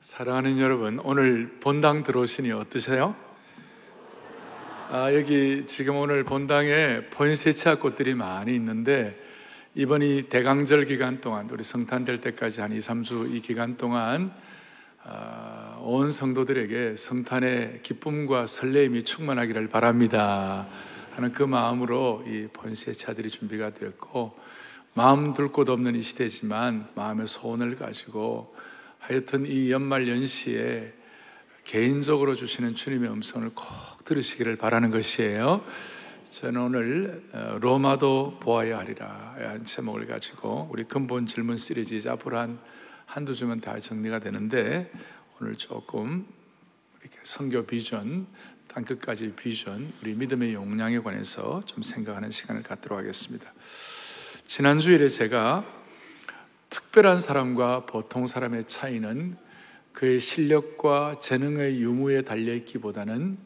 사랑하는 여러분, 오늘 본당 들어오시니 어떠세요? 아, 여기 지금 오늘 본당에 본세차 꽃들이 많이 있는데 이번 이 대강절 기간 동안 우리 성탄 될 때까지 한 2, 3주 이 기간 동안 아, 온 성도들에게 성탄의 기쁨과 설레임이 충만하기를 바랍니다. 하는 그 마음으로 이 본세차들이 준비가 되었고 마음 둘 곳 없는 이 시대지만 마음의 소원을 가지고 하여튼 이 연말 연시에 개인적으로 주시는 주님의 음성을 꼭 들으시기를 바라는 것이에요. 저는 오늘 어, 로마도 보아야 하리라 한 제목을 가지고 우리 근본 질문 시리즈 앞으로 한 한두 주면 다 정리가 되는데 오늘 조금 이렇게 성교 비전 땅 끝까지 비전 우리 믿음의 용량에 관해서 좀 생각하는 시간을 갖도록 하겠습니다. 지난 주일에 제가 특별한 사람과 보통 사람의 차이는 그의 실력과 재능의 유무에 달려 있기보다는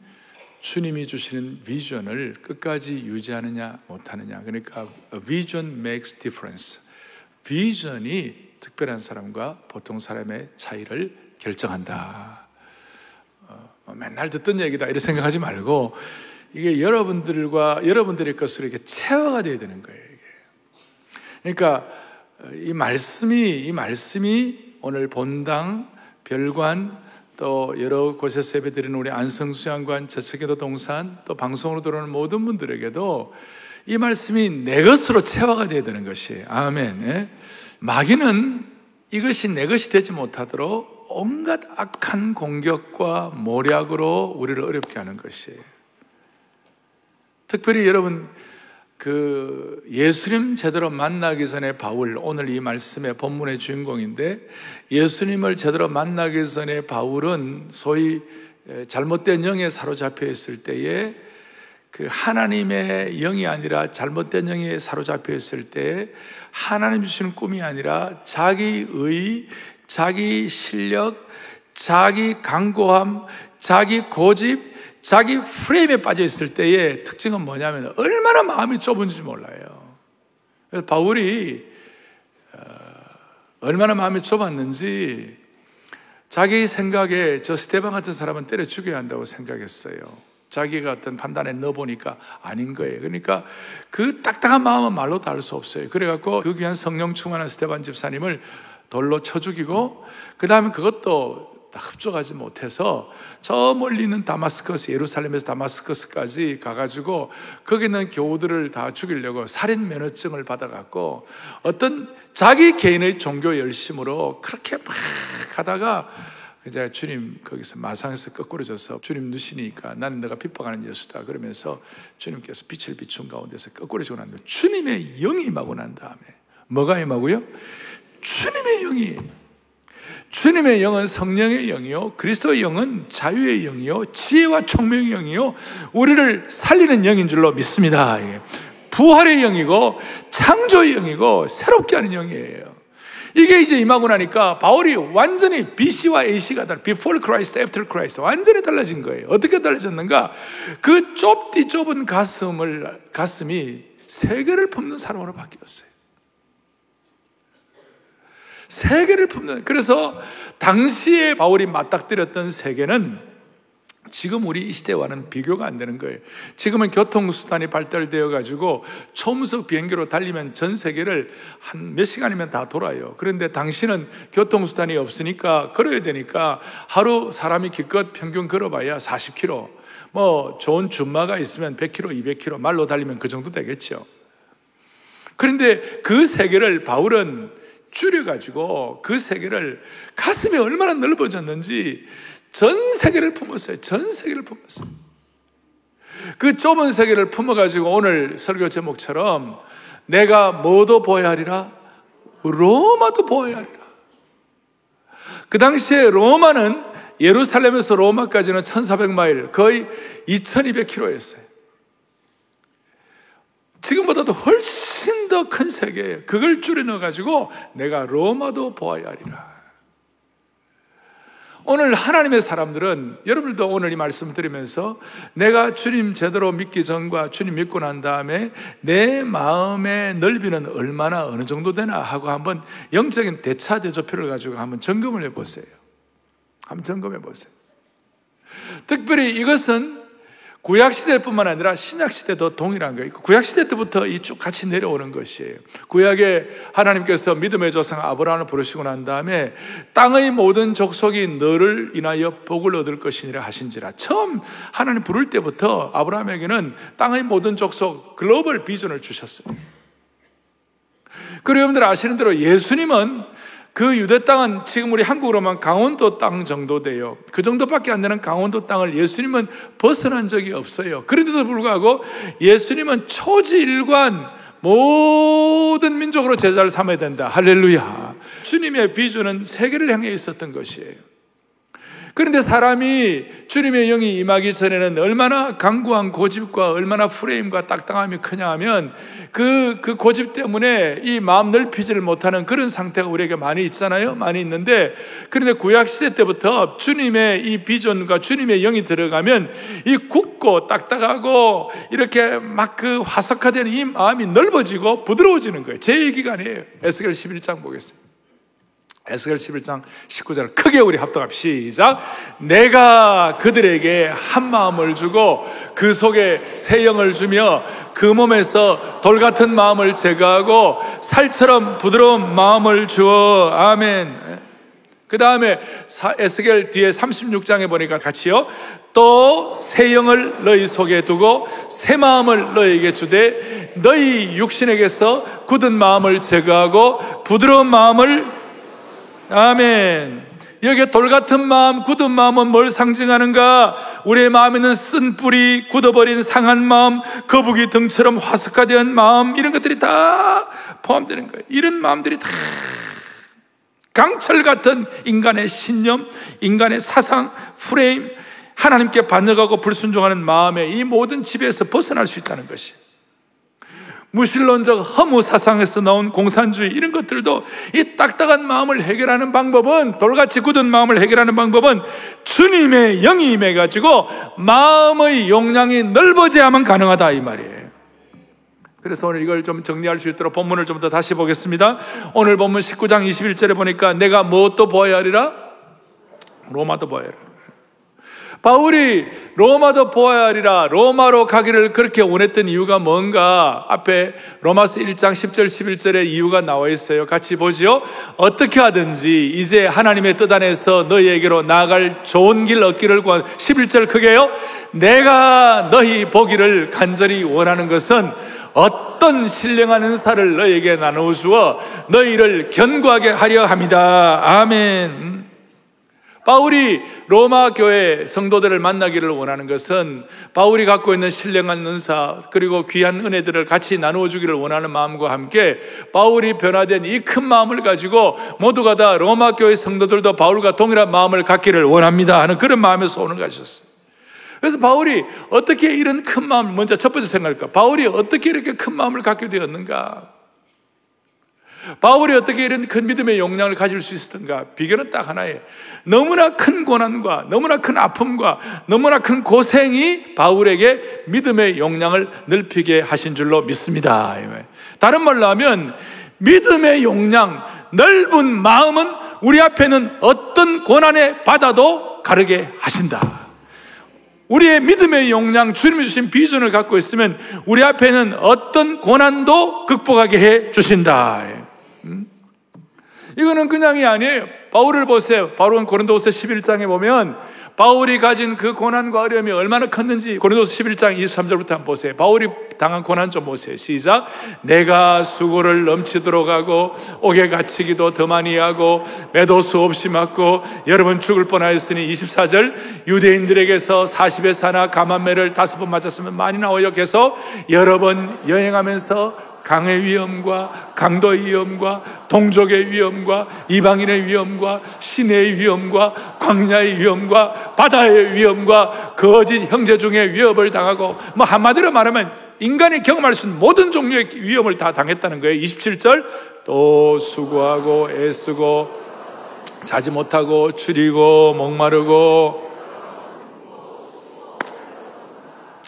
주님이 주시는 비전을 끝까지 유지하느냐 못하느냐. 그러니까 vision makes difference. 비전이 특별한 사람과 보통 사람의 차이를 결정한다. 어, 뭐 맨날 듣던 얘기다 이렇게 생각하지 말고 이게 여러분들과 여러분들의 것으로 이렇게 체화가 돼야 되는 거예요. 이게. 그러니까 이 말씀이 이 말씀이 오늘 본당 별관 또 여러 곳에서 예배드리는 우리 안성수 양관 저책기도 동산 또 방송으로 들어오는 모든 분들에게도 이 말씀이 내 것으로 체화가 되어야 되는 것이에요. 아멘. 예? 마귀는 이것이 내 것이 되지 못하도록 온갖 악한 공격과 모략으로 우리를 어렵게 하는 것이에요. 특별히 여러분 그 예수님 제대로 만나기 전에 바울 오늘 이 말씀의 본문의 주인공인데 예수님을 제대로 만나기 전에 바울은 소위 잘못된 영에 사로잡혀 있을 때에 그 하나님의 영이 아니라 잘못된 영에 사로잡혀 있을 때 하나님 주시는 꿈이 아니라 자기의 자기 실력, 자기 강고함, 자기 고집, 자기 프레임에 빠져 있을 때의 특징은 뭐냐면 얼마나 마음이 좁은지 몰라요. 그래서 바울이 어, 얼마나 마음이 좁았는지 자기 생각에 저 스테반 같은 사람은 때려 죽여야 한다고 생각했어요. 자기가 어떤 판단에 넣어보니까 아닌 거예요. 그러니까 그 딱딱한 마음은 말로 다할수 없어요. 그래갖고 그 귀한 성령 충만한 스테반 집사님을 돌로 쳐 죽이고, 그 다음에 그것도 흡족하지 못해서 저 멀리 있는 다마스커스, 예루살렘에서 다마스커스까지 가가지고 거기 있는 교우들을 다 죽이려고 살인 면허증을 받아갖고 어떤 자기 개인의 종교 열심으로 그렇게 막 하다가 이제 주님 거기서 마상에서 거꾸로 져서 주님 누시니까 나는 내가 핍박하는 예수다 그러면서 주님께서 빛을 비춘 가운데서 거꾸로 지고 난 다음에 주님의 영이 임하고 난 다음에 뭐가 임하고요? 주님의 영이 주님의 영은 성령의 영이요. 그리스도의 영은 자유의 영이요. 지혜와 총명의 영이요. 우리를 살리는 영인 줄로 믿습니다. 부활의 영이고, 창조의 영이고, 새롭게 하는 영이에요. 이게 이제 임하고 나니까 바울이 완전히 BC와 AC가 달라. Before Christ, After Christ. 완전히 달라진 거예요. 어떻게 달라졌는가? 그 좁디 좁은 가슴을, 가슴이 세계를 품는 사람으로 바뀌었어요. 세계를 품는 그래서 당시에 바울이 맞닥뜨렸던 세계는 지금 우리 이 시대와는 비교가 안 되는 거예요. 지금은 교통수단이 발달되어 가지고 초음속 비행기로 달리면 전 세계를 한 몇 시간이면 다 돌아요. 그런데 당시는 교통수단이 없으니까 걸어야 되니까 하루 사람이 기껏 평균 걸어봐야 40km. 뭐 좋은 준마가 있으면 100km, 200km 말로 달리면 그 정도 되겠죠. 그런데 그 세계를 바울은 줄여가지고 그 세계를 가슴이 얼마나 넓어졌는지 전 세계를 품었어요. 전 세계를 품었어요. 그 좁은 세계를 품어가지고 오늘 설교 제목처럼 내가 뭐도 보아야 하리라? 로마도 보아야 하리라. 그 당시에 로마는 예루살렘에서 로마까지는 1400마일, 거의 2200km였어요. 지금보다도 훨씬 더 큰 세계예요. 그걸 줄여 넣어 가지고 내가 로마도 보아야 하리라. 오늘 하나님의 사람들은 여러분들도 오늘 이 말씀 들으면서 내가 주님 제대로 믿기 전과 주님 믿고 난 다음에 내 마음의 넓이는 얼마나 어느 정도 되나 하고 한번 영적인 대차 대조표를 가지고 한번 점검을 해보세요. 한번 점검해 보세요. 특별히 이것은 구약 시대뿐만 아니라 신약 시대도 동일한 거예요. 구약 시대 때부터 이 쭉 같이 내려오는 것이에요. 구약에 하나님께서 믿음의 조상 아브라함을 부르시고 난 다음에 땅의 모든 족속이 너를 인하여 복을 얻을 것이니라 하신지라. 처음 하나님 부를 때부터 아브라함에게는 땅의 모든 족속 글로벌 비전을 주셨어요. 그리고 여러분들 아시는 대로 예수님은 그 유대 땅은 지금 우리 한국으로만 강원도 땅 정도 돼요. 그 정도밖에 안 되는 강원도 땅을 예수님은 벗어난 적이 없어요. 그런데도 불구하고 예수님은 초지일관 모든 민족으로 제자를 삼아야 된다. 할렐루야. 주님의 비전은 세계를 향해 있었던 것이에요. 그런데 사람이 주님의 영이 임하기 전에는 얼마나 강구한 고집과 얼마나 프레임과 딱딱함이 크냐 하면 그, 그 고집 때문에 이 마음 넓히지를 못하는 그런 상태가 우리에게 많이 있잖아요. 많이 있는데 그런데 구약시대 때부터 주님의 이 비전과 주님의 영이 들어가면 이 굳고 딱딱하고 이렇게 막 그 화석화되는 이 마음이 넓어지고 부드러워지는 거예요. 제 얘기가 아니에요. 에스겔 11장 보겠습니다. 에스겔 11장 19절 크게 우리 합독합 시작. 내가 그들에게 한 마음을 주고 그 속에 새 영을 주며 그 몸에서 돌 같은 마음을 제거하고 살처럼 부드러운 마음을 주어. 아멘. 그 다음에 에스겔 뒤에 36장에 보니까 같이요. 또 새 영을 너희 속에 두고 새 마음을 너희에게 주되 너희 육신에게서 굳은 마음을 제거하고 부드러운 마음을 아멘. 여기에 돌 같은 마음, 굳은 마음은 뭘 상징하는가? 우리의 마음에는 쓴 뿌리, 굳어버린 상한 마음, 거북이 등처럼 화석화된 마음, 이런 것들이 다 포함되는 거예요. 이런 마음들이 다 강철 같은 인간의 신념, 인간의 사상, 프레임, 하나님께 반역하고 불순종하는 마음의 이 모든 지배에서 벗어날 수 있다는 것이. 무신론적 허무 사상에서 나온 공산주의 이런 것들도 이 딱딱한 마음을 해결하는 방법은 돌같이 굳은 마음을 해결하는 방법은 주님의 영이 임해 가지고 마음의 용량이 넓어져야만 가능하다 이 말이에요. 그래서 오늘 이걸 좀 정리할 수 있도록 본문을 좀 더 다시 보겠습니다. 오늘 본문 19장 21절에 보니까 내가 무엇도 보아야 하리라? 로마도 보아야 하리라. 바울이 로마도 보아야 하리라 로마로 가기를 그렇게 원했던 이유가 뭔가 앞에 로마서 1장 10절 11절에 이유가 나와 있어요. 같이 보지요. 어떻게 하든지 이제 하나님의 뜻 안에서 너희에게로 나아갈 좋은 길 얻기를 구한 11절 크게요. 내가 너희 보기를 간절히 원하는 것은 어떤 신령한 은사를 너희에게 나누어 주어 너희를 견고하게 하려 합니다. 아멘. 바울이 로마 교회 성도들을 만나기를 원하는 것은 바울이 갖고 있는 신령한 은사 그리고 귀한 은혜들을 같이 나누어 주기를 원하는 마음과 함께 바울이 변화된 이 큰 마음을 가지고 모두가 다 로마 교회 성도들도 바울과 동일한 마음을 갖기를 원합니다 하는 그런 마음에서 오는 것이었어요. 그래서 바울이 어떻게 이런 큰 마음을 먼저 첫 번째 생각할까? 바울이 어떻게 이렇게 큰 마음을 갖게 되었는가? 바울이 어떻게 이런 큰 믿음의 용량을 가질 수 있었던가? 비결은 딱 하나예요. 너무나 큰 고난과 너무나 큰 아픔과 너무나 큰 고생이 바울에게 믿음의 용량을 넓히게 하신 줄로 믿습니다. 다른 말로 하면 믿음의 용량, 넓은 마음은 우리 앞에는 어떤 고난의 바다도 가르게 하신다. 우리의 믿음의 용량, 주님이 주신 비전을 갖고 있으면 우리 앞에는 어떤 고난도 극복하게 해 주신다. 이거는 그냥이 아니에요. 바울을 보세요. 바울은 고린도서 11장에 보면 바울이 가진 그 고난과 어려움이 얼마나 컸는지 고린도서 11장 23절부터 한번 보세요. 바울이 당한 고난 좀 보세요. 시작. 내가 수고를 넘치도록 하고 옥에 갇히기도 더 많이 하고 매도 수 없이 맞고 여러분 죽을 뻔하였으니 24절 유대인들에게서 40에 사나 감한매를 다섯 번 맞았으면 많이 나오여 계속 여러 번 여행하면서 강의 위험과 강도의 위험과 동족의 위험과 이방인의 위험과 시내의 위험과 광야의 위험과 바다의 위험과 거짓 형제 중에 위협을 당하고 뭐 한마디로 말하면 인간이 경험할 수 있는 모든 종류의 위험을 다 당했다는 거예요. 27절 또 수고하고 애쓰고 자지 못하고 추리고 목마르고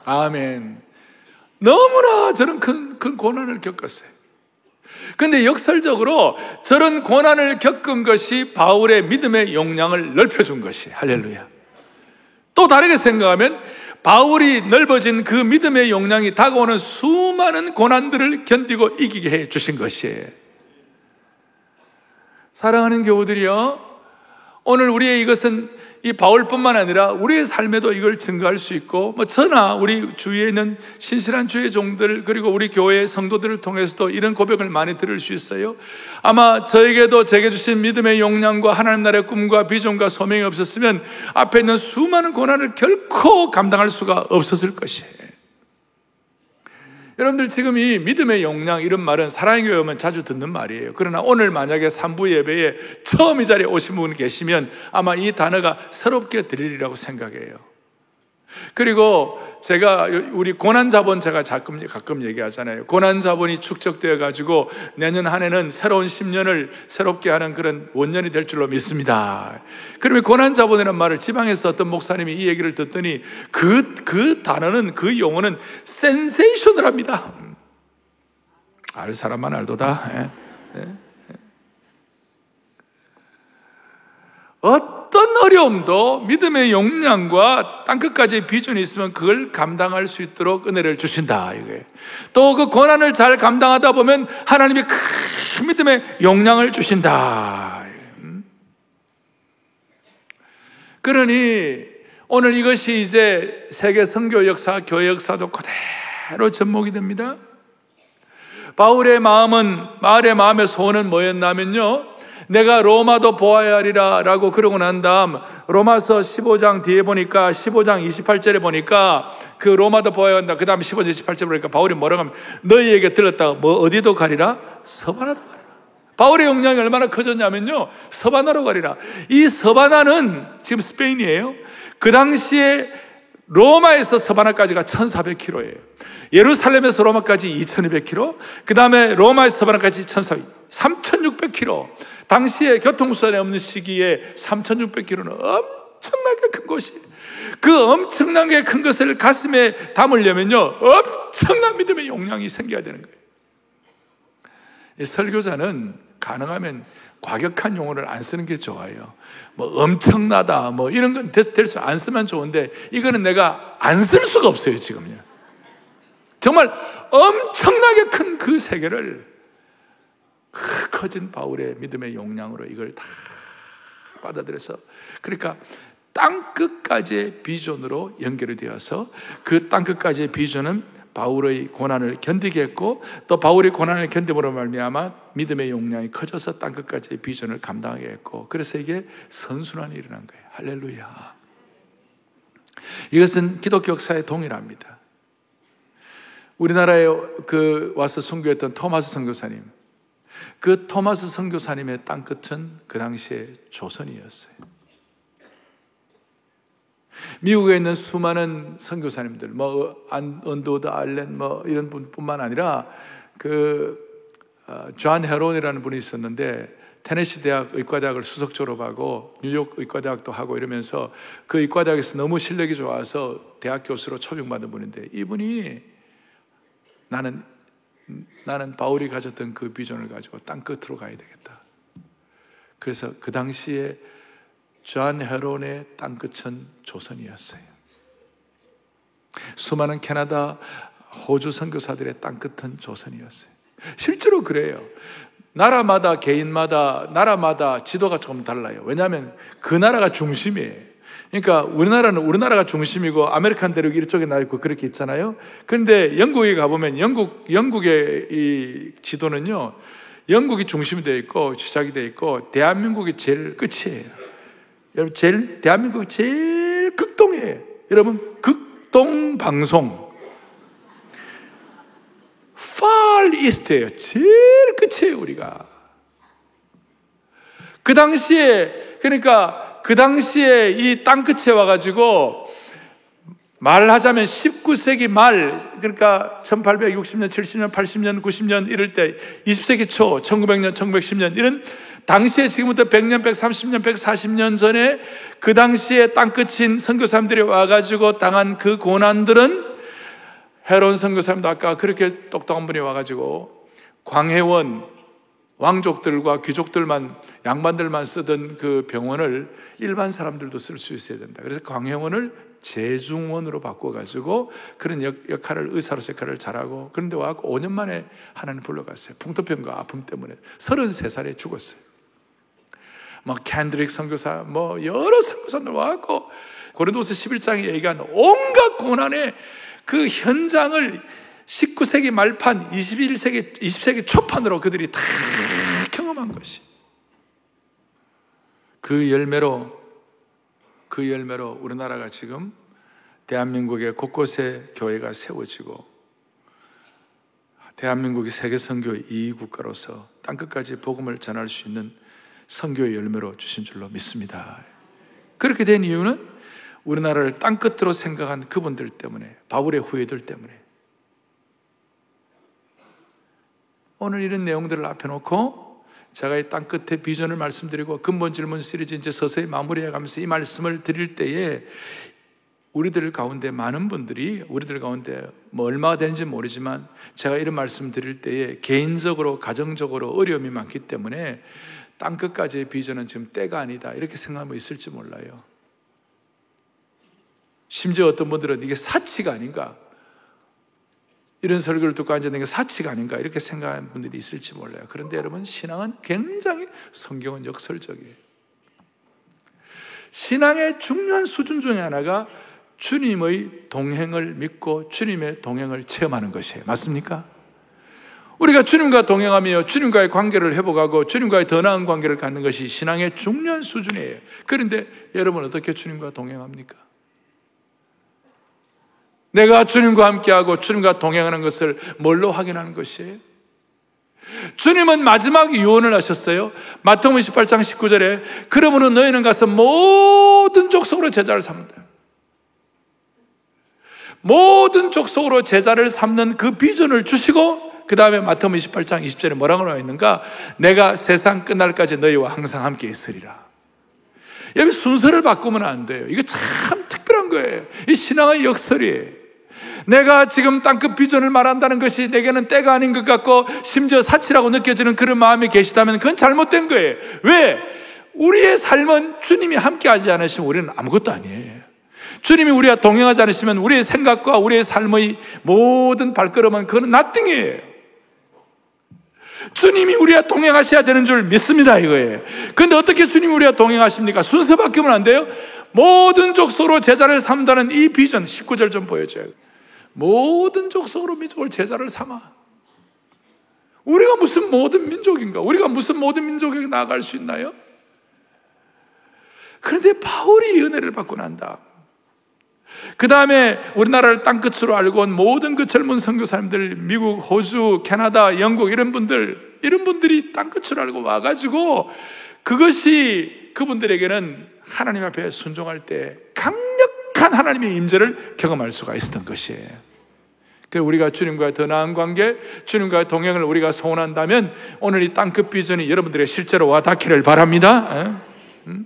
아멘. 너무나 저는 큰, 큰 고난을 겪었어요. 근데 역설적으로 저런 고난을 겪은 것이 바울의 믿음의 용량을 넓혀준 것이 할렐루야. 또 다르게 생각하면 바울이 넓어진 그 믿음의 용량이 다가오는 수많은 고난들을 견디고 이기게 해 주신 것이에요. 사랑하는 교우들이요. 오늘 우리의 이것은 이 바울뿐만 아니라 우리의 삶에도 이걸 증거할 수 있고 뭐 저나 우리 주위에 있는 신실한 주의 종들 그리고 우리 교회 성도들을 통해서도 이런 고백을 많이 들을 수 있어요. 아마 저에게도 제게 주신 믿음의 용량과 하나님 나라의 꿈과 비전과 소명이 없었으면 앞에 있는 수많은 고난을 결코 감당할 수가 없었을 것이에요. 여러분들 지금 이 믿음의 용량 이런 말은 사랑의 교회 오면 자주 듣는 말이에요. 그러나 오늘 만약에 3부 예배에 처음 이 자리에 오신 분 계시면 아마 이 단어가 새롭게 들리리라고 생각해요. 그리고 제가 우리 고난 자본 제가 가끔 가끔 얘기하잖아요. 고난 자본이 축적되어 가지고 내년 한 해는 새로운 10년을 새롭게 하는 그런 원년이 될 줄로 믿습니다. 그러면 고난 자본이라는 말을 지방에서 어떤 목사님이 이 얘기를 듣더니 그그 그 단어는 그 용어는 센세이션을 합니다. 알 사람만 알도다. 예? 예? 어떤 어려움도 믿음의 용량과 땅끝까지의 비전이 있으면 그걸 감당할 수 있도록 은혜를 주신다. 이게. 또 그 고난을 잘 감당하다 보면 하나님이 큰 믿음의 용량을 주신다. 음? 그러니 오늘 이것이 이제 세계 선교 역사, 교회 역사도 그대로 접목이 됩니다. 바울의 마음은, 마을의 마음의 소원은 뭐였냐면요. 내가 로마도 보아야 하리라 라고 그러고 난 다음 로마서 15장 뒤에 보니까 15장 28절에 보니까 그 로마도 보아야 한다. 그 다음 15장 28절에 보니까 바울이 뭐라고 하면 너희에게 들었다가 뭐 어디도 가리라? 서바나도 가리라. 바울의 용량이 얼마나 커졌냐면요. 서바나로 가리라. 이 서바나는 지금 스페인이에요. 그 당시에 로마에서 서바나까지가 1400km예요. 예루살렘에서 로마까지 2200km, 그 다음에 로마에서 서바나까지 1400, 3600km. 당시에 교통수단이 없는 시기에 3600km는 엄청나게 큰 곳이. 그 엄청나게 큰 것을 가슴에 담으려면요, 엄청난 믿음의 용량이 생겨야 되는 거예요. 설교자는 가능하면 과격한 용어를 안 쓰는 게 좋아요. 뭐 엄청나다, 뭐 이런 건 될 수 안 쓰면 좋은데 이거는 내가 안 쓸 수가 없어요, 지금요. 정말 엄청나게 큰 그 세계를 그 커진 바울의 믿음의 용량으로 이걸 다 받아들여서 그러니까 땅 끝까지의 비전으로 연결이 되어서 그 땅 끝까지의 비전은 바울의 고난을 견디게 했고 또 바울의 고난을 견디므로 말미암아 믿음의 용량이 커져서 땅 끝까지의 비전을 감당하게 했고 그래서 이게 선순환이 일어난 거예요. 할렐루야. 이것은 기독교 역사에 동일합니다. 우리나라에 그 와서 선교했던 토마스 선교사님 그 토마스 선교사님의 땅 끝은 그 당시에 조선이었어요. 미국에 있는 수많은 선교사님들, 뭐 언더우드 알렌 뭐 이런 분뿐만 아니라 그 존 어, 헤론이라는 분이 있었는데 테네시 대학 의과대학을 수석 졸업하고 뉴욕 의과대학도 하고 이러면서 그 의과대학에서 너무 실력이 좋아서 대학 교수로 초빙받은 분인데 이분이 나는 나는 바울이 가졌던 그 비전을 가지고 땅 끝으로 가야 되겠다. 그래서 그 당시에 존 헤론의 땅 끝은 조선이었어요. 수많은 캐나다, 호주 선교사들의 땅 끝은 조선이었어요. 실제로 그래요. 나라마다 개인마다 나라마다 지도가 조금 달라요. 왜냐하면 그 나라가 중심이에요. 그러니까 우리나라는 우리나라가 중심이고 아메리칸 대륙 이쪽에 나 있고 그렇게 있잖아요. 그런데 영국에 가보면 영국, 영국의 이 지도는요, 영국이 중심이 되어 있고 시작이 되어 있고 대한민국이 제일 끝이에요. 여러분, 제일, 대한민국 제일 극동이에요. 여러분, 극동 방송. far east예요. 제일 끝이에요, 우리가. 그 당시에, 그러니까 그 당시에 이 땅끝에 와 가지고 말하자면 19세기 말, 그러니까 1860년, 70년, 80년, 90년 이럴 때 20세기 초, 1900년, 1910년 이런 당시에 지금부터 100년, 130년, 140년 전에 그 당시에 땅끝인 선교사람들이 와가지고 당한 그 고난들은 헤론 선교사람도 아까 그렇게 똑똑한 분이 와가지고 광해원 왕족들과 귀족들만 양반들만 쓰던 그 병원을 일반 사람들도 쓸 수 있어야 된다. 그래서 광해원을 재중원으로 바꿔가지고 그런 역, 할을 의사로서 역할을 잘하고 그런데 와갖고 5년 만에 하나님 불러갔어요. 풍토병과 아픔 때문에 33살에 죽었어요. 뭐 캔드릭 선교사 뭐 여러 선교사들 와갖고 고린도서 11장에 얘기한 온갖 고난의 그 현장을 19세기 말판, 21세기, 20세기 초판으로 그들이 다 경험한 것이. 그 열매로, 그 열매로 우리나라가 지금 대한민국의 곳곳에 교회가 세워지고, 대한민국이 세계 선교의 2위 국가로서 땅끝까지 복음을 전할 수 있는 선교의 열매로 주신 줄로 믿습니다. 그렇게 된 이유는 우리나라를 땅끝으로 생각한 그분들 때문에, 바울의 후예들 때문에, 오늘 이런 내용들을 앞에 놓고 제가 이 땅끝에 비전을 말씀드리고 근본 질문 시리즈 이제 서서히 마무리해 가면서 이 말씀을 드릴 때에 우리들 가운데 많은 분들이 우리들 가운데 뭐 얼마가 되는지 모르지만 제가 이런 말씀 드릴 때에 개인적으로 가정적으로 어려움이 많기 때문에 땅 끝까지의 비전은 지금 때가 아니다 이렇게 생각하면 있을지 몰라요. 심지어 어떤 분들은 이게 사치가 아닌가 이런 설교를 듣고 앉아있는 게 사치가 아닌가 이렇게 생각하는 분들이 있을지 몰라요. 그런데 여러분 신앙은 굉장히 성경은 역설적이에요. 신앙의 중요한 수준 중에 하나가 주님의 동행을 믿고 주님의 동행을 체험하는 것이에요. 맞습니까? 우리가 주님과 동행하며 주님과의 관계를 회복하고 주님과의 더 나은 관계를 갖는 것이 신앙의 중요한 수준이에요. 그런데 여러분 어떻게 주님과 동행합니까? 내가 주님과 함께하고 주님과 동행하는 것을 뭘로 확인하는 것이에요? 주님은 마지막 유언을 하셨어요. 마태복음 28장 19절에 그러므로 너희는 가서 모든 족속으로 제자를 삼는다. 모든 족속으로 제자를 삼는 그 비전을 주시고 그 다음에 마태복음 28장 20절에 뭐라고 나와 있는가? 내가 세상 끝날까지 너희와 항상 함께 있으리라. 여기 순서를 바꾸면 안 돼요. 이거 참 특별한 거예요. 이 신앙의 역설이에요. 내가 지금 땅끝 비전을 말한다는 것이 내게는 때가 아닌 것 같고 심지어 사치라고 느껴지는 그런 마음이 계시다면 그건 잘못된 거예요. 왜? 우리의 삶은 주님이 함께 하지 않으시면 우리는 아무것도 아니에요. 주님이 우리와 동행하지 않으시면 우리의 생각과 우리의 삶의 모든 발걸음은 그건 나띵이에요. 주님이 우리와 동행하셔야 되는 줄 믿습니다, 이거예요. 근데 어떻게 주님이 우리와 동행하십니까? 순서 바뀌면 안 돼요? 모든 족소로 제자를 삼다는 이 비전, 19절 좀 보여줘요. 모든 족속으로 민족을 제자를 삼아. 우리가 무슨 모든 민족인가? 우리가 무슨 모든 민족에게 나아갈 수 있나요? 그런데 바울이 은혜를 받고 난다. 그 다음에 우리나라를 땅끝으로 알고 온 모든 그 젊은 선교사님들, 미국, 호주, 캐나다, 영국 이런 분들, 이런 분들이 땅끝으로 알고 와가지고 그것이 그분들에게는 하나님 앞에 순종할 때 강력한 하나님의 임재를 경험할 수가 있었던 것이에요. 우리가 주님과 더 나은 관계, 주님과 동행을 우리가 소원한다면 오늘 이 땅끝 비전이 여러분들의 실제로 와 닿기를 바랍니다. 응?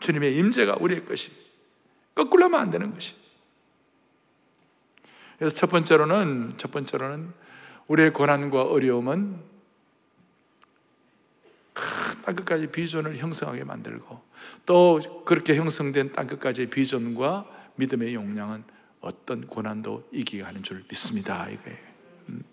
주님의 임재가 우리의 것이 거꾸로 하면 안 되는 것이. 그래서 첫 번째로는 첫 번째로는 우리의 고난과 어려움은 큰 땅끝까지 비전을 형성하게 만들고 또 그렇게 형성된 땅끝까지의 비전과 믿음의 용량은 어떤 고난도 이기게 하는 줄 믿습니다. 이거예요. 음.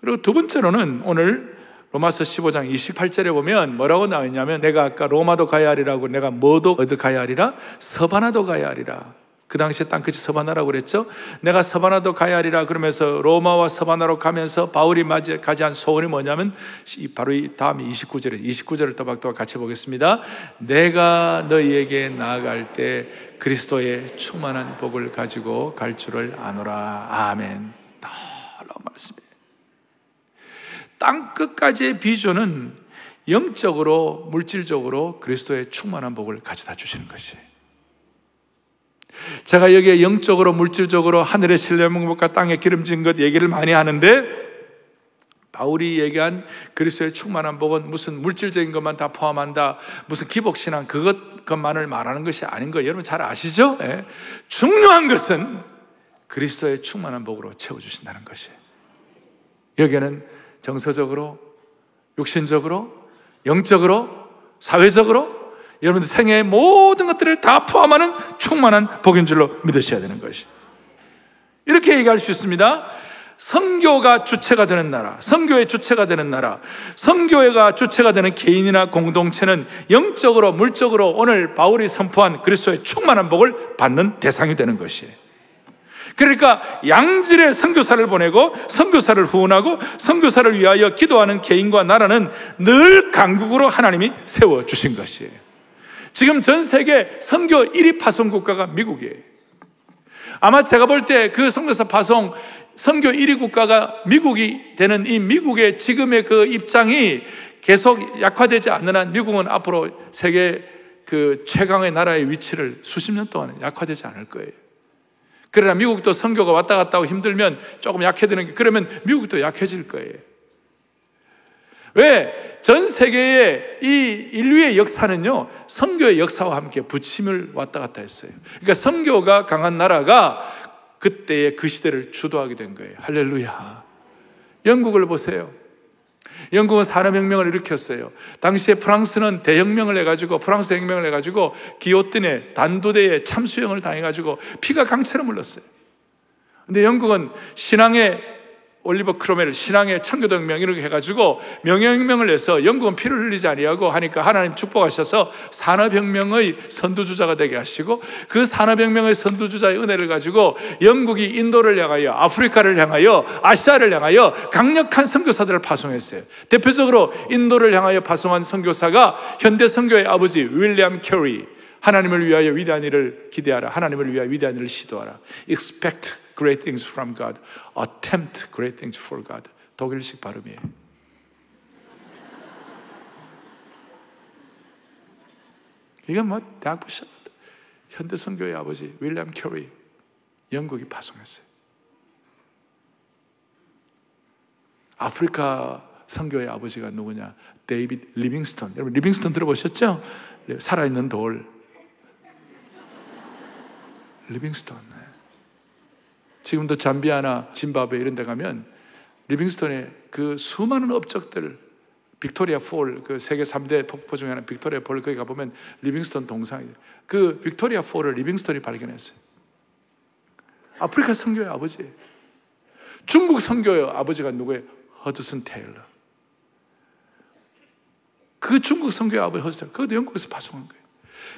그리고 두 번째로는 오늘 로마서 15장 28절에 보면 뭐라고 나와 있냐면 내가 아까 로마도 가야 하리라고 내가 뭐도 어디 가야 하리라 서바나도 가야 하리라 그 당시에 땅끝이 서바나라고 그랬죠. 내가 서바나도 가야 하리라 그러면서 로마와 서바나로 가면서 바울이 맞이 가지 한 소원이 뭐냐면 바로 이 다음 29절에 29절을 또박또박 같이 보겠습니다. 내가 너희에게 나아갈 때 그리스도의 충만한 복을 가지고 갈 줄을 아노라. 아멘. 놀라운 말씀이에요. 땅 끝까지의 비전은 영적으로 물질적으로 그리스도의 충만한 복을 가져다 주시는 것이에요. 제가 여기에 영적으로 물질적으로 하늘의 신뢰문 것과 땅에 기름진 것 얘기를 많이 하는데 바울이 얘기한 그리스도의 충만한 복은 무슨 물질적인 것만 다 포함한다. 무슨 기복신앙 그것 것만을 말하는 것이 아닌 거 여러분 잘 아시죠? 네. 중요한 것은 그리스도의 충만한 복으로 채워 주신다는 것이에요. 여기에는 정서적으로, 육신적으로, 영적으로, 사회적으로 여러분들 생애의 모든 것들을 다 포함하는 충만한 복인 줄로 믿으셔야 되는 것이. 이렇게 얘기할 수 있습니다. 성교가 주체가 되는 나라, 성교의 주체가 되는 나라, 성교회가 주체가 되는 개인이나 공동체는 영적으로, 물적으로 오늘 바울이 선포한 그리스도의 충만한 복을 받는 대상이 되는 것이에요. 그러니까 양질의 선교사를 보내고 선교사를 후원하고 선교사를 위하여 기도하는 개인과 나라는 늘 강국으로 하나님이 세워 주신 것이에요. 지금 전 세계 선교 1위 파송 국가가 미국이에요. 아마 제가 볼 때 그 선교사 파송 선교 1위 국가가 미국이 되는 이 미국의 지금의 그 입장이 계속 약화되지 않는 한 미국은 앞으로 세계 그 최강의 나라의 위치를 수십 년 동안 약화되지 않을 거예요. 그러나 미국도 선교가 왔다 갔다 하고 힘들면 조금 약해지는 게 그러면 미국도 약해질 거예요. 왜? 전 세계의 이 인류의 역사는요, 선교의 역사와 함께 부침을 왔다 갔다 했어요. 그러니까 선교가 강한 나라가 그때의 그 시대를 주도하게 된 거예요. 할렐루야. 영국을 보세요. 영국은 산업혁명을 일으켰어요. 당시에 프랑스는 대혁명을 해가지고, 프랑스 혁명을 해가지고, 기호뜬에 단도대에 참수형을 당해가지고, 피가 강처럼 흘렀어요. 근데 영국은 신앙의 올리버 크로멜 신앙의 청교동명 이렇게 해가지고 명예혁명을 해서 영국은 피를 흘리지 아니하고 하니까 하나님 축복하셔서 산업혁명의 선두주자가 되게 하시고 그 산업혁명의 선두주자의 은혜를 가지고 영국이 인도를 향하여 아프리카를 향하여 아시아를 향하여 강력한 선교사들을 파송했어요. 대표적으로 인도를 향하여 파송한 선교사가 현대 선교의 아버지 윌리엄 캐리 하나님을 위하여 위대한 일을 기대하라. 하나님을 위하여 위대한 일을 시도하라. expect great things from God. attempt great things for God. 독일식 발음이에요. 이건 뭐 대학 부시 현대 선교의 아버지 윌리엄 캐리 영국이 파송했어요. 아프리카 선교의 아버지가 누구냐? 데이빗 리빙스턴. 여러분 리빙스턴 들어보셨죠? 살아있는 돌. 리빙스턴. 지금도 잠비아나 짐바브웨 이런 데 가면 리빙스턴의 그 수많은 업적들 빅토리아 폴, 그 세계 3대 폭포 중에 하나 빅토리아 폴 거기 가보면 리빙스턴 동상이에요. 그 빅토리아 폴을 리빙스턴이 발견했어요. 아프리카 선교의 아버지. 중국 선교의 아버지가 누구예요? 허드슨 테일러. 그 중국 선교의 아버지 허드슨. 그것도 영국에서 파송한 거예요.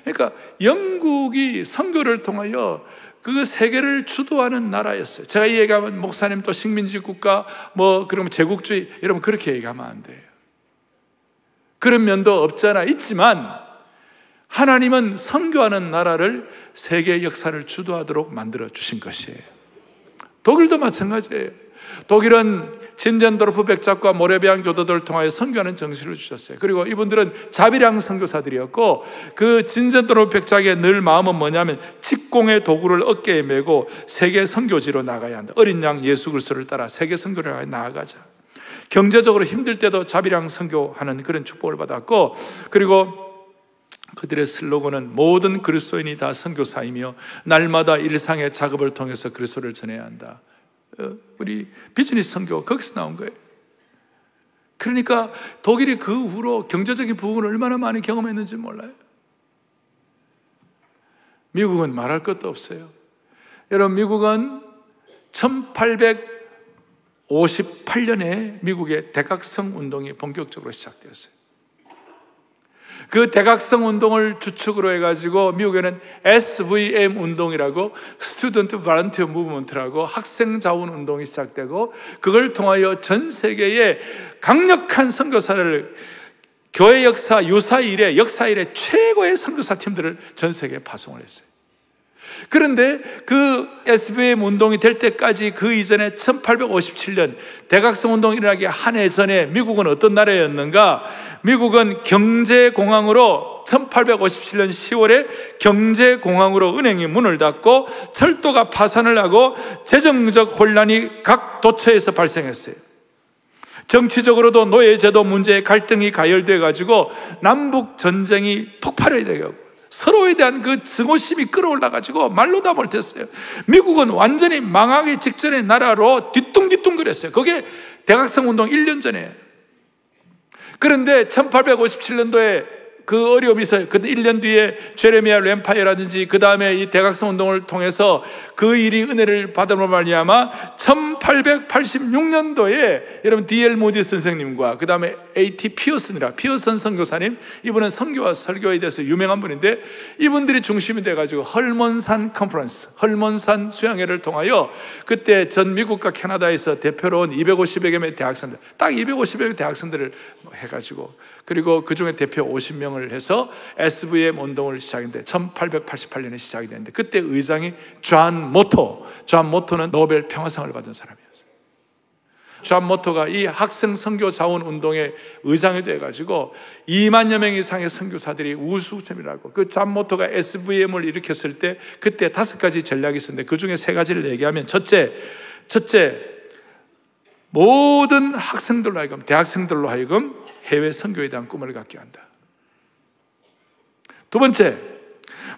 그러니까 영국이 선교를 통하여 그 세계를 주도하는 나라였어요. 제가 이 얘기하면 목사님 또 식민지 국가 뭐 그러면 제국주의 여러분 그렇게 얘기하면 안 돼요. 그런 면도 없잖아 있지만 하나님은 선교하는 나라를 세계 역사를 주도하도록 만들어 주신 것이에요. 독일도 마찬가지예요. 독일은 진젠도르프 백작과 모레비앙 교도들을 통하여 선교하는 정신을 주셨어요. 그리고 이분들은 자비량 선교사들이었고 그 진젠도르프 백작의 늘 마음은 뭐냐면 직공의 도구를 어깨에 메고 세계 선교지로 나가야 한다. 어린 양 예수 그리스도를 따라 세계 선교를 나아가자. 경제적으로 힘들 때도 자비량 선교하는 그런 축복을 받았고 그리고 그들의 슬로건은 모든 그리스도인이 다 선교사이며 날마다 일상의 작업을 통해서 그리스도를 전해야 한다. 어, 우리 비즈니스 선교 거기서 나온 거예요. 그러니까 독일이 그 후로 경제적인 부분을 얼마나 많이 경험했는지 몰라요. 미국은 말할 것도 없어요. 여러분, 미국은 1858년에 미국의 대각성 운동이 본격적으로 시작되었어요. 그 대각성 운동을 주축으로 해가지고 미국에는 SVM 운동이라고 Student Volunteer Movement라고 학생 자원 운동이 시작되고 그걸 통하여 전 세계에 강력한 선교사를 교회 역사 유사 이래 역사 이래 최고의 선교사 팀들을 전 세계에 파송을 했어요. 그런데 그 SBM 운동이 될 때까지 그 이전에 1857년 대각성 운동이 일어나기 한 해 전에 미국은 어떤 나라였는가? 미국은 경제공항으로 1857년 10월에 경제공항으로 은행이 문을 닫고 철도가 파산을 하고 재정적 혼란이 각 도처에서 발생했어요. 정치적으로도 노예제도 문제에 갈등이 가열돼 가지고 남북 전쟁이 폭발해 되고 서로에 대한 그 증오심이 끌어올라가지고 말로 다 못했어요. 미국은 완전히 망하기 직전의 나라로 뒤뚱뒤뚱거렸어요. 그게 대학생 운동 1년 전에. 그런데 1857년도에 그 어려움이 있어요. 그 1년 뒤에 제레미아 램파이어라든지 그 다음에 이 대각성 운동을 통해서 그 일이 은혜를 받음으로 말미암아 1886년도에 여러분 D.L. 모디 선생님과 그 다음에 A.T. 피어슨이라 피어슨 선교사님 이분은 선교와 설교에 대해서 유명한 분인데 이분들이 중심이 돼가지고 헐몬산 컨퍼런스 헐몬산 수양회를 통하여 그때 전 미국과 캐나다에서 대표로 온 250여 개의 대학생들 딱 250여 개 대학생들을 해가지고 그리고 그 중에 대표 50명을 해서 SVM 운동을 시작했는데 1888년에 시작이 됐는데 그때 의장이 존 모트, 존 모트는 노벨 평화상을 받은 사람이었어요. 존 모트가 이 학생 선교 자원 운동의 의장이 돼 가지고 2만여 명 이상의 선교사들이 우수점이라고 그존 모토가 SVM을 일으켰을 때 그때 다섯 가지 전략이 있었는데 그 중에 세 가지를 얘기하면 첫째, 첫째 모든 학생들로 하여금 대학생들로 하여금 해외 선교에 대한 꿈을 갖게 한다. 두 번째,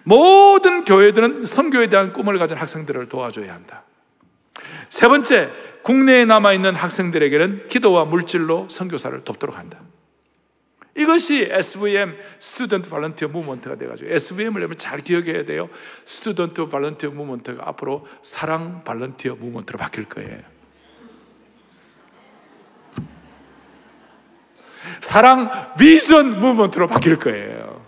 모든 교회들은 선교에 대한 꿈을 가진 학생들을 도와줘야 한다. 세 번째, 국내에 남아 있는 학생들에게는 기도와 물질로 선교사를 돕도록 한다. 이것이 SVM Student Volunteer Movement가 돼 가지고 SVM을 여러분 잘 기억해야 돼요. Student Volunteer Movement가 앞으로 사랑 Volunteer Movement로 바뀔 거예요. 사랑 Vision Movement로 바뀔 거예요.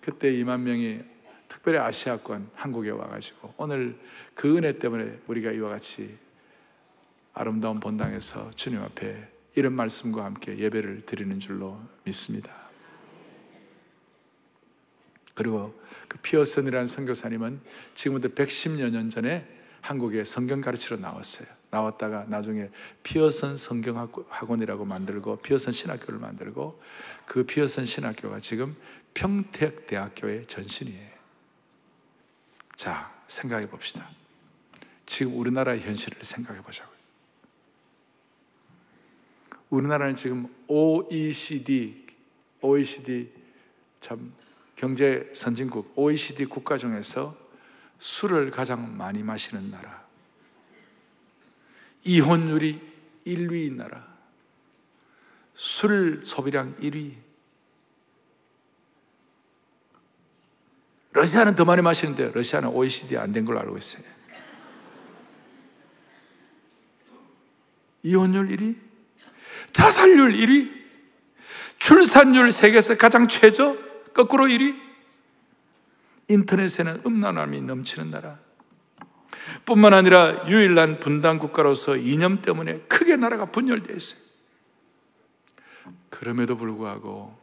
그때 2만 명이 특별히 아시아권 한국에 와가지고 오늘 그 은혜 때문에 우리가 이와 같이 아름다운 본당에서 주님 앞에 이런 말씀과 함께 예배를 드리는 줄로 믿습니다. 그리고 그 피어슨이라는 선교사님은 지금부터 110여 년 전에 한국에 성경 가르치러 나왔어요. 나왔다가 나중에 피어선 성경학원이라고 만들고 피어선 신학교를 만들고 그 피어선 신학교가 지금 평택대학교의 전신이에요. 자, 생각해 봅시다. 지금 우리나라의 현실을 생각해 보자고요. 우리나라는 지금 OECD, OECD 참 경제 선진국, OECD 국가 중에서 술을 가장 많이 마시는 나라. 이혼율이 1위인 나라. 술 소비량 1위. 러시아는 더 많이 마시는데 러시아는 OECD 안 된 걸로 알고 있어요. 이혼율 1위, 자살률 1위, 출산율 세계에서 가장 최저, 거꾸로 1위. 인터넷에는 음란함이 넘치는 나라. 뿐만 아니라 유일한 분단 국가로서 이념 때문에 크게 나라가 분열되어 있어요. 그럼에도 불구하고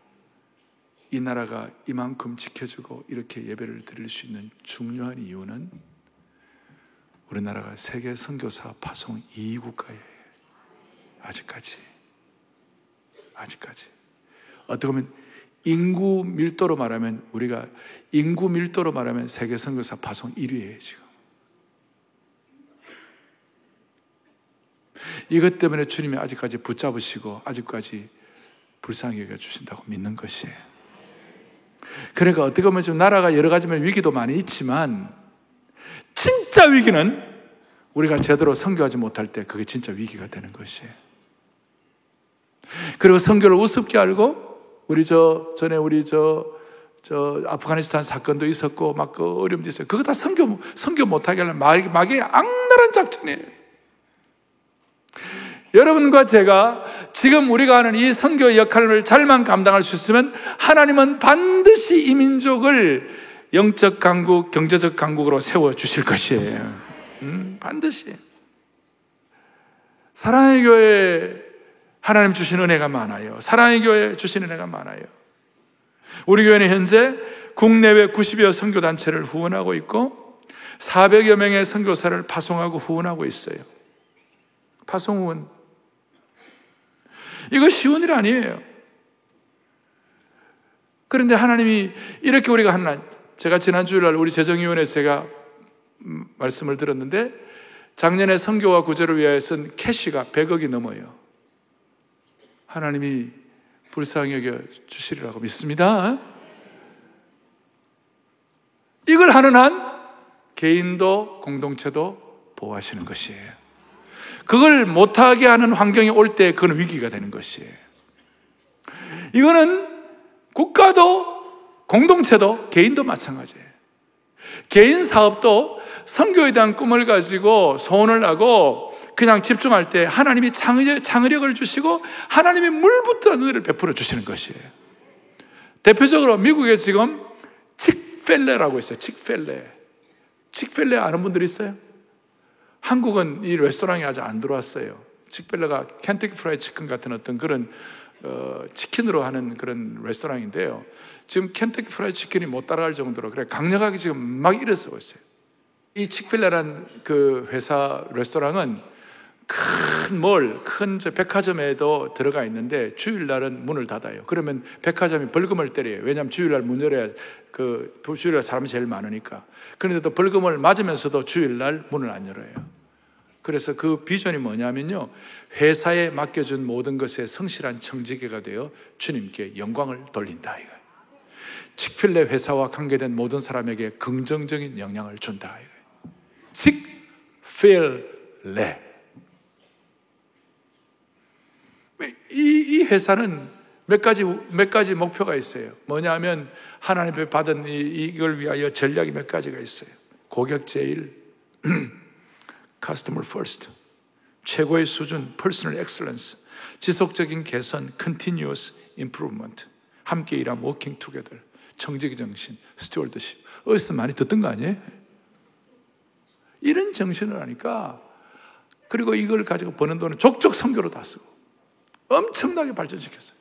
이 나라가 이만큼 지켜주고 이렇게 예배를 드릴 수 있는 중요한 이유는 우리나라가 세계 선교사 파송 2위 국가예요. 아직까지. 아직까지. 어떻게 보면 인구 밀도로 말하면 우리가 인구 밀도로 말하면 세계 선교사 파송 1위예요, 지금. 이것 때문에 주님이 아직까지 붙잡으시고 아직까지 불쌍히 여겨 주신다고 믿는 것이에요. 그러니까 어떻게 보면 좀 나라가 여러 가지면 위기도 많이 있지만 진짜 위기는 우리가 제대로 선교하지 못할 때 그게 진짜 위기가 되는 것이에요. 그리고 선교를 우습게 알고 우리 저 전에 우리 저저 아프가니스탄 사건도 있었고 막 그 어려움도 있어요. 그거 다 선교 선교 못하게 하려면 막이 악랄한 작전이에요. 여러분과 제가 지금 우리가 하는 이 선교 역할을 잘만 감당할 수 있으면 하나님은 반드시 이 민족을 영적 강국, 경제적 강국으로 세워 주실 것이에요. 음, 반드시. 사랑의 교회 하나님 주신 은혜가 많아요. 사랑의 교회 주신 은혜가 많아요. 우리 교회는 현재 국내외 90여 선교 단체를 후원하고 있고 400여 명의 선교사를 파송하고 후원하고 있어요. 파송 후원. 이거 쉬운 일 아니에요. 그런데 하나님이 이렇게 우리가 하나, 제가 지난 주일날 우리 재정위원회에서 제가 음, 말씀을 들었는데 작년에 성교와 구제를 위하여 쓴 캐시가 100억이 넘어요. 하나님이 불쌍히 여겨 주시리라고 믿습니다. 이걸 하는 한 개인도 공동체도 보호하시는 것이에요. 그걸 못하게 하는 환경이 올 때 그건 위기가 되는 것이에요. 이거는 국가도 공동체도 개인도 마찬가지예요. 개인 사업도 성교에 대한 꿈을 가지고 소원을 하고 그냥 집중할 때 하나님이 창의력을 주시고 하나님이 물 붓듯 은혜를 베풀어 주시는 것이에요. 대표적으로 미국에 지금 Chick-fil-A라고 있어요. Chick-fil-A. Chick-fil-A 아는 분들 있어요? 한국은 이 레스토랑이 아직 안 들어왔어요. Chick-fil-A가 Kentucky Fried Chicken 같은 어떤 그런 어, 치킨으로 하는 그런 레스토랑인데요. 지금 Kentucky Fried Chicken이 못 따라갈 정도로 그래 강력하게 지금 막 일어서고 있어요. 이 Chick-fil-A란 그 회사 레스토랑은 큰 몰, 큰 백화점에도 들어가 있는데 주일날은 문을 닫아요. 그러면 백화점이 벌금을 때려요. 왜냐하면 주일날 문 열어야 그 주일날 사람이 제일 많으니까. 그런데도 벌금을 맞으면서도 주일날 문을 안 열어요. 그래서 그 비전이 뭐냐면요. 회사에 맡겨준 모든 것에 성실한 청지기가 되어 주님께 영광을 돌린다. 이거. 칙필레 회사와 관계된 모든 사람에게 긍정적인 영향을 준다. 칙필레. 이, 이 회사는 몇 가지, 몇 가지 목표가 있어요. 뭐냐면, 하나님께 받은 이, 이걸 위하여 전략이 몇 가지가 있어요. 고객 제일, customer first, 최고의 수준, personal excellence, 지속적인 개선, continuous improvement, 함께 일함, working together, 청지기 정신, stewardship. 어디서 많이 듣던 거 아니에요? 이런 정신을 하니까 그리고 이걸 가지고 버는 돈은 족족 선교로 다 쓰고 엄청나게 발전시켰어요.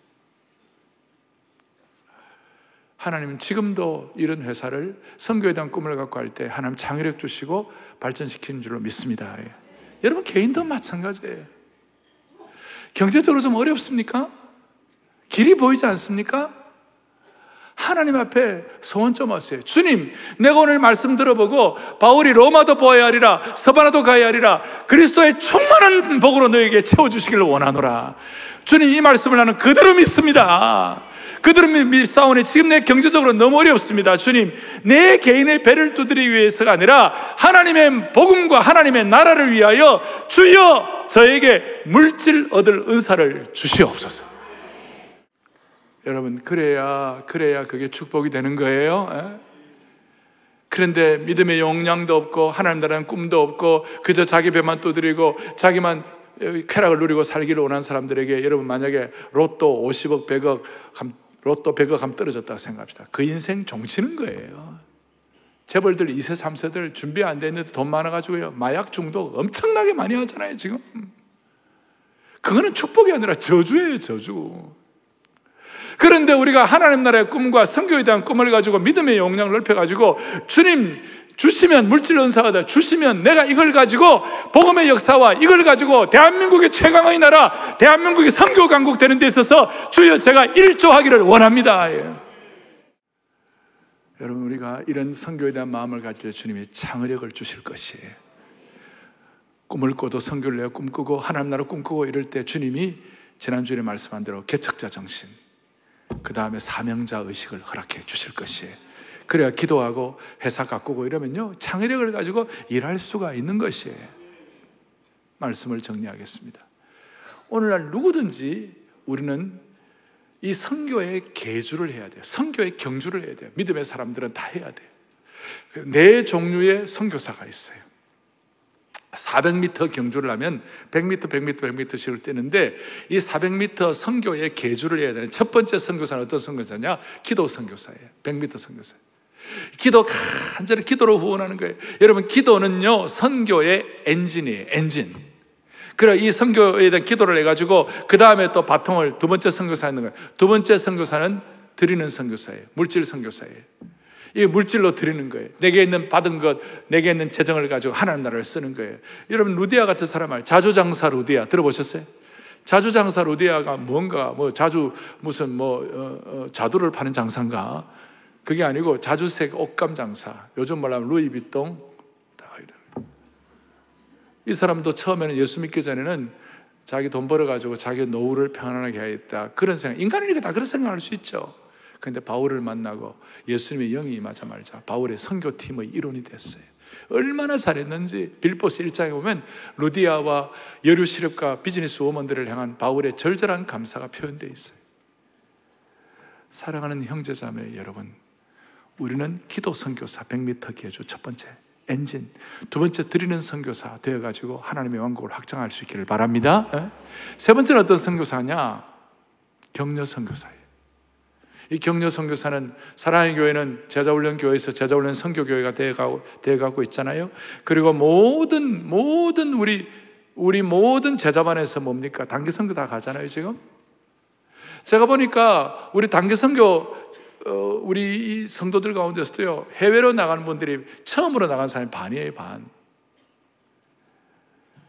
하나님은 지금도 이런 회사를 선교에 대한 꿈을 갖고 할 때 하나님 창의력 주시고 발전시키는 줄로 믿습니다. 예. 여러분 개인도 마찬가지예요. 경제적으로 좀 어렵습니까? 길이 보이지 않습니까? 하나님 앞에 소원 좀 하세요. 주님, 내가 오늘 말씀 들어보고 바울이 로마도 보아야 하리라, 서바나도 가야 하리라, 그리스도의 충만한 복으로 너에게 채워주시기를 원하노라. 주님, 이 말씀을 나는 그대로 믿습니다. 그대로 믿사오니 지금 내 경제적으로 너무 어렵습니다. 주님, 내 개인의 배를 두드리기 위해서가 아니라 하나님의 복음과 하나님의 나라를 위하여 주여 저에게 물질 얻을 은사를 주시옵소서. 여러분, 그래야, 그래야 그게 축복이 되는 거예요. 에? 예? 그런데 믿음의 용량도 없고, 하나님 나라는 꿈도 없고, 그저 자기 배만 두드리고, 자기만 쾌락을 누리고 살기를 원하는 사람들에게 여러분 만약에 로또 50억, 100억, 로또 100억 하면 떨어졌다고 생각합시다. 그 인생 종치는 거예요. 재벌들 2세, 3세들 준비 안 됐는데 돈 많아가지고요. 마약 중독 엄청나게 많이 하잖아요, 지금. 그거는 축복이 아니라 저주예요, 저주. 그런데 우리가 하나님 나라의 꿈과 성교에 대한 꿈을 가지고 믿음의 용량을 넓혀가지고 주님 주시면 물질 은사가 돼 주시면 내가 이걸 가지고 복음의 역사와 이걸 가지고 대한민국의 최강의 나라 대한민국의 성교 강국 되는 데 있어서 주여 제가 일조하기를 원합니다. 예. 여러분 우리가 이런 성교에 대한 마음을 가질 때 주님이 창의력을 주실 것이에요. 꿈을 꿔도 성교를 내가 꿈꾸고 하나님 나라 꿈꾸고 이럴 때 주님이 지난주에 말씀한 대로 개척자 정신 그 다음에 사명자 의식을 허락해 주실 것이에요. 그래야 기도하고 회사 가꾸고 이러면요. 창의력을 가지고 일할 수가 있는 것이에요. 말씀을 정리하겠습니다. 오늘날 누구든지 우리는 이 성교의 계주를 해야 돼요. 성교의 경주를 해야 돼요. 믿음의 사람들은 다 해야 돼요. 네 종류의 성교사가 있어요. 400m 경주를 하면 100m, 100m, 100m씩을 뛰는데 이 400m 선교의 계주를 해야 되는 첫 번째 선교사는 어떤 선교사냐? 기도 선교사예요. 100m 선교사. 기도 간절히 기도로 후원하는 거예요. 여러분 기도는요 선교의 엔진이에요. 엔진. 그래 이 선교에 대한 기도를 해가지고 그 다음에 또 바통을 두 번째 선교사 하는 거예요. 두 번째 선교사는 드리는 선교사예요. 물질 선교사예요. 이 물질로 드리는 거예요. 내게 있는 받은 것, 내게 있는 재정을 가지고 하나님 나라를 쓰는 거예요. 여러분 루디아 같은 사람 알 자주장사 루디아 들어보셨어요? 자주장사 루디아가 뭔가 뭐 자주 무슨 뭐 어, 어, 자두를 파는 장사인가? 그게 아니고 자주색 옷감 장사. 요즘 말하면 루이비통. 이 사람도 처음에는 예수 믿기 전에는 자기 돈 벌어가지고 자기 노후를 평안하게 해야겠다. 그런 생각. 인간이니까 다 그런 생각할 수 있죠. 근데 바울을 만나고 예수님의 영이 임하자마자 바울의 선교팀의 일원이 됐어요. 얼마나 잘했는지 빌보스 1장에 보면 루디아와 여류시립과 비즈니스 워먼들을 향한 바울의 절절한 감사가 표현되어 있어요. 사랑하는 형제자매 여러분, 우리는 기도 선교사 100m 기회주 첫 번째 엔진, 두 번째 드리는 선교사 되어가지고 하나님의 왕국을 확장할 수 있기를 바랍니다. 예? 세 번째는 어떤 선교사냐? 격려 선교사예요. 이 격려 선교사는 사랑의 교회는 제자훈련 교회에서 제자훈련 선교 교회가 되어가고 되어가고 있잖아요. 그리고 모든 모든 우리 우리 모든 제자반에서 뭡니까 단기 선교 다 가잖아요 지금. 제가 보니까 우리 단기 선교 어, 우리 성도들 가운데서도요 해외로 나가는 분들이 처음으로 나간 사람이 반이에요 반.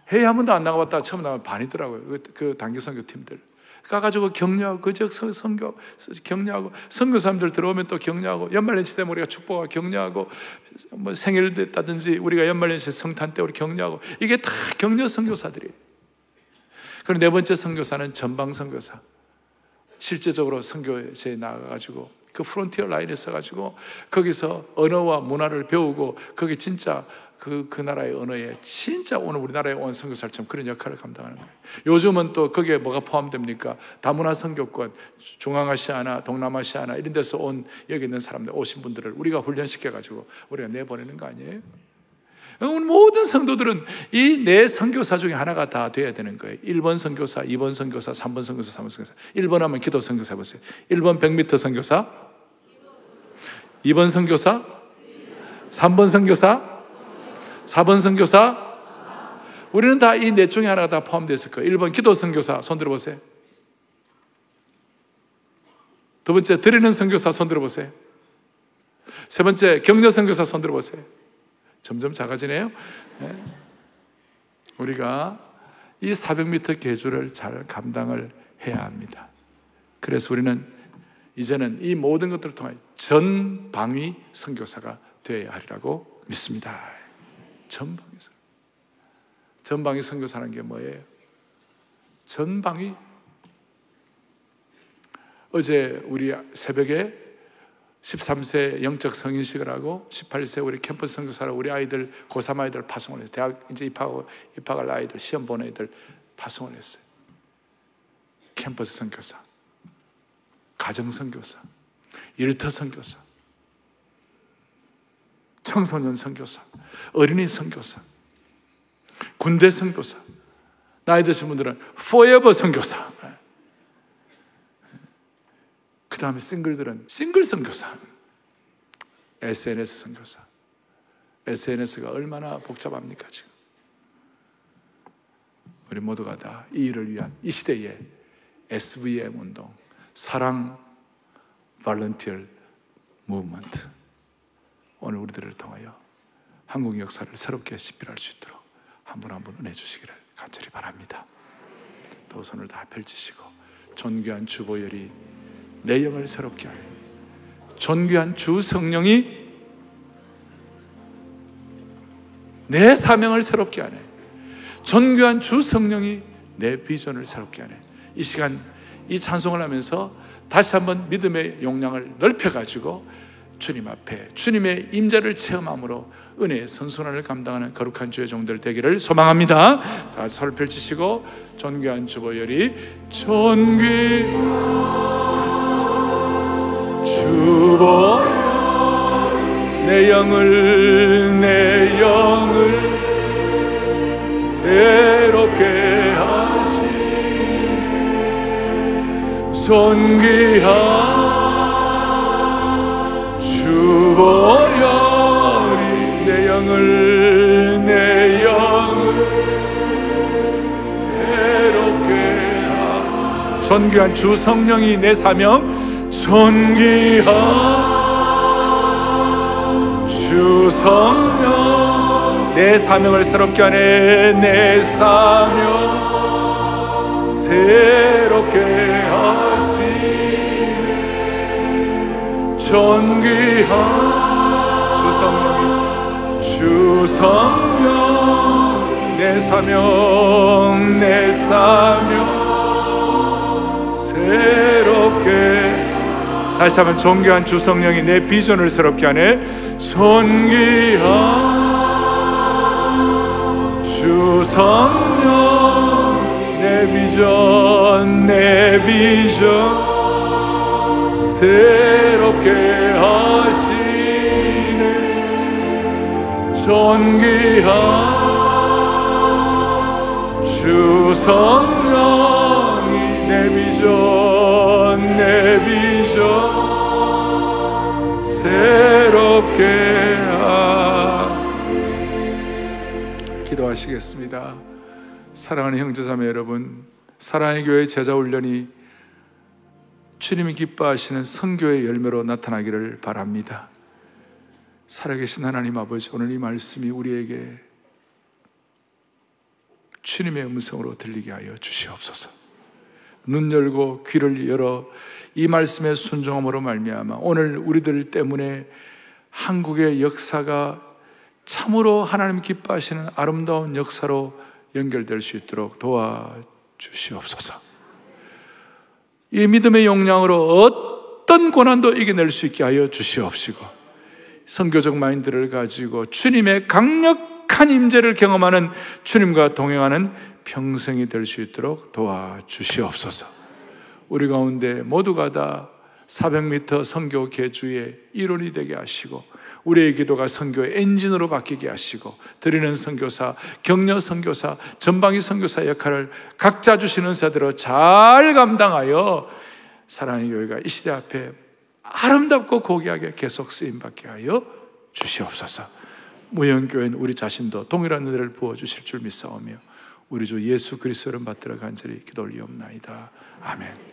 해외 한 번도 안 나가봤다 처음 나가면 반이더라고요 그, 그 단기 선교 팀들. 가가지고 격려하고 그적 선교 격려하고 선교사람들 들어오면 또 격려하고 연말연시 때문에 우리가 축복하고 격려하고 뭐 생일 됐다든지 우리가 연말연시 성탄 때 우리 격려하고 이게 다 격려 선교사들이에요. 그리고 네 번째 선교사는 전방 선교사. 실제적으로 선교에 나가가지고 그 프론티어 라인에 서가지고 거기서 언어와 문화를 배우고 거기 진짜 그, 그 나라의 언어에 진짜 오늘 우리나라에 온 선교사처럼 그런 역할을 감당하는 거예요. 요즘은 또 거기에 뭐가 포함됩니까? 다문화 선교권, 중앙아시아나 동남아시아나 이런 데서 온 여기 있는 사람들, 오신 분들을 우리가 훈련시켜가지고 우리가 내보내는 거 아니에요? 오늘 모든 성도들은 이 네 선교사 중에 하나가 다 돼야 되는 거예요. 1번 선교사, 2번 선교사, 3번 선교사, 3번 선교사. 1번 하면 기도 선교사 해보세요. 1번 100m 선교사, 2번 선교사, 3번 선교사, 4번 선교사? 우리는 다 이 넷 중에 하나가 다 포함되어 있을 거예요. 1번 기도 선교사, 손 들어 보세요. 두 번째, 드리는 선교사, 손 들어 보세요. 세 번째, 격려 선교사, 손 들어 보세요. 점점 작아지네요. 네. 우리가 이 400m 계주를 잘 감당을 해야 합니다. 그래서 우리는 이제는 이 모든 것들을 통해 전방위 선교사가 되어야 하리라고 믿습니다. 전방위 선 전방위 선교사라는 게 뭐예요? 전방위 어제 우리 새벽에 13세 영적 성인식을 하고 18세 우리 캠퍼스 선교사를 우리 아이들 고3 아이들 파송을 했어요. 대학 이제 입학하고 입학할 아이들 시험 보는 애들 파송을 했어요. 캠퍼스 선교사, 가정 선교사, 일터 선교사, 청소년 선교사, 어린이 선교사, 군대 선교사, 나이 드신 분들은 forever 선교사. 그 다음에 싱글들은 싱글 선교사, SNS 선교사. SNS가 얼마나 복잡합니까, 지금? 우리 모두가 다 이 일을 위한 이 시대의 SVM 운동, 사랑 발런티어 무브먼트. 오늘 우리들을 통하여 한국 역사를 새롭게 집필할 수 있도록 한 분 한 분 은혜 주시기를 간절히 바랍니다. 두 손을 다 펼치시고 존귀한 주보혈이 내 영을 새롭게 하여 존귀한 주 성령이 내 사명을 새롭게 하네. 존귀한 주 성령이 내 비전을 새롭게 하네. 이 시간 이 찬송을 하면서 다시 한번 믿음의 용량을 넓혀 가지고 주님 앞에 주님의 임재를 체험함으로 은혜의 선순환을 감당하는 거룩한 주의 종들 되기를 소망합니다. 자, 설 펼치시고 존귀한 주보열이 존귀 주보 내 영을 내 영을 새롭게 하시 존귀한 주보혈이 내 영을 내 영을 새롭게 하 존귀한 주 성령이 내 사명 존귀한 주 성령 내 사명을 새롭게 하네 내 사명 새롭게 존귀한 주 성령이 주 성령 내 사명 내 사명 새롭게 다시 한번 존귀한 주 성령이 내 비전을 새롭게 하네. 존귀한 주 성령 내 비전 내 비전 새롭게 하시네. 존귀한 주 성령이 내 비전 내 비전. 새롭게 하 기도하시겠습니다. 사랑하는 형제자매 여러분 사랑의 교회 제자 훈련이 주님이 기뻐하시는 성교의 열매로 나타나기를 바랍니다 살아계신 하나님 아버지 오늘 이 말씀이 우리에게 주님의 음성으로 들리게 하여 주시옵소서. 눈 열고 귀를 열어 이 말씀의 순종함으로 말미암아 오늘 우리들 때문에 한국의 역사가 참으로 하나님 기뻐하시는 아름다운 역사로 연결될 수 있도록 도와 주시옵소서. 이 믿음의 용량으로 어떤 고난도 이겨낼 수 있게 하여 주시옵시고 선교적 마인드를 가지고 주님의 강력 강력한 임재를 경험하는 주님과 동행하는 평생이 될 수 있도록 도와주시옵소서. 우리 가운데 모두가 다 400m 선교 개주의 일원이 되게 하시고 우리의 기도가 선교의 엔진으로 바뀌게 하시고 드리는 선교사, 격려 선교사, 전방위 선교사 역할을 각자 주시는 세대로 잘 감당하여 사랑의 교회가 이 시대 앞에 아름답고 고귀하게 계속 쓰임 받게 하여 주시옵소서. 무형교회는 우리 자신도 동일한 은혜를 부어 주실 줄 믿사오며 우리 주 예수 그리스도를 받들어 간절히 기도 올리옵나이다. 아멘.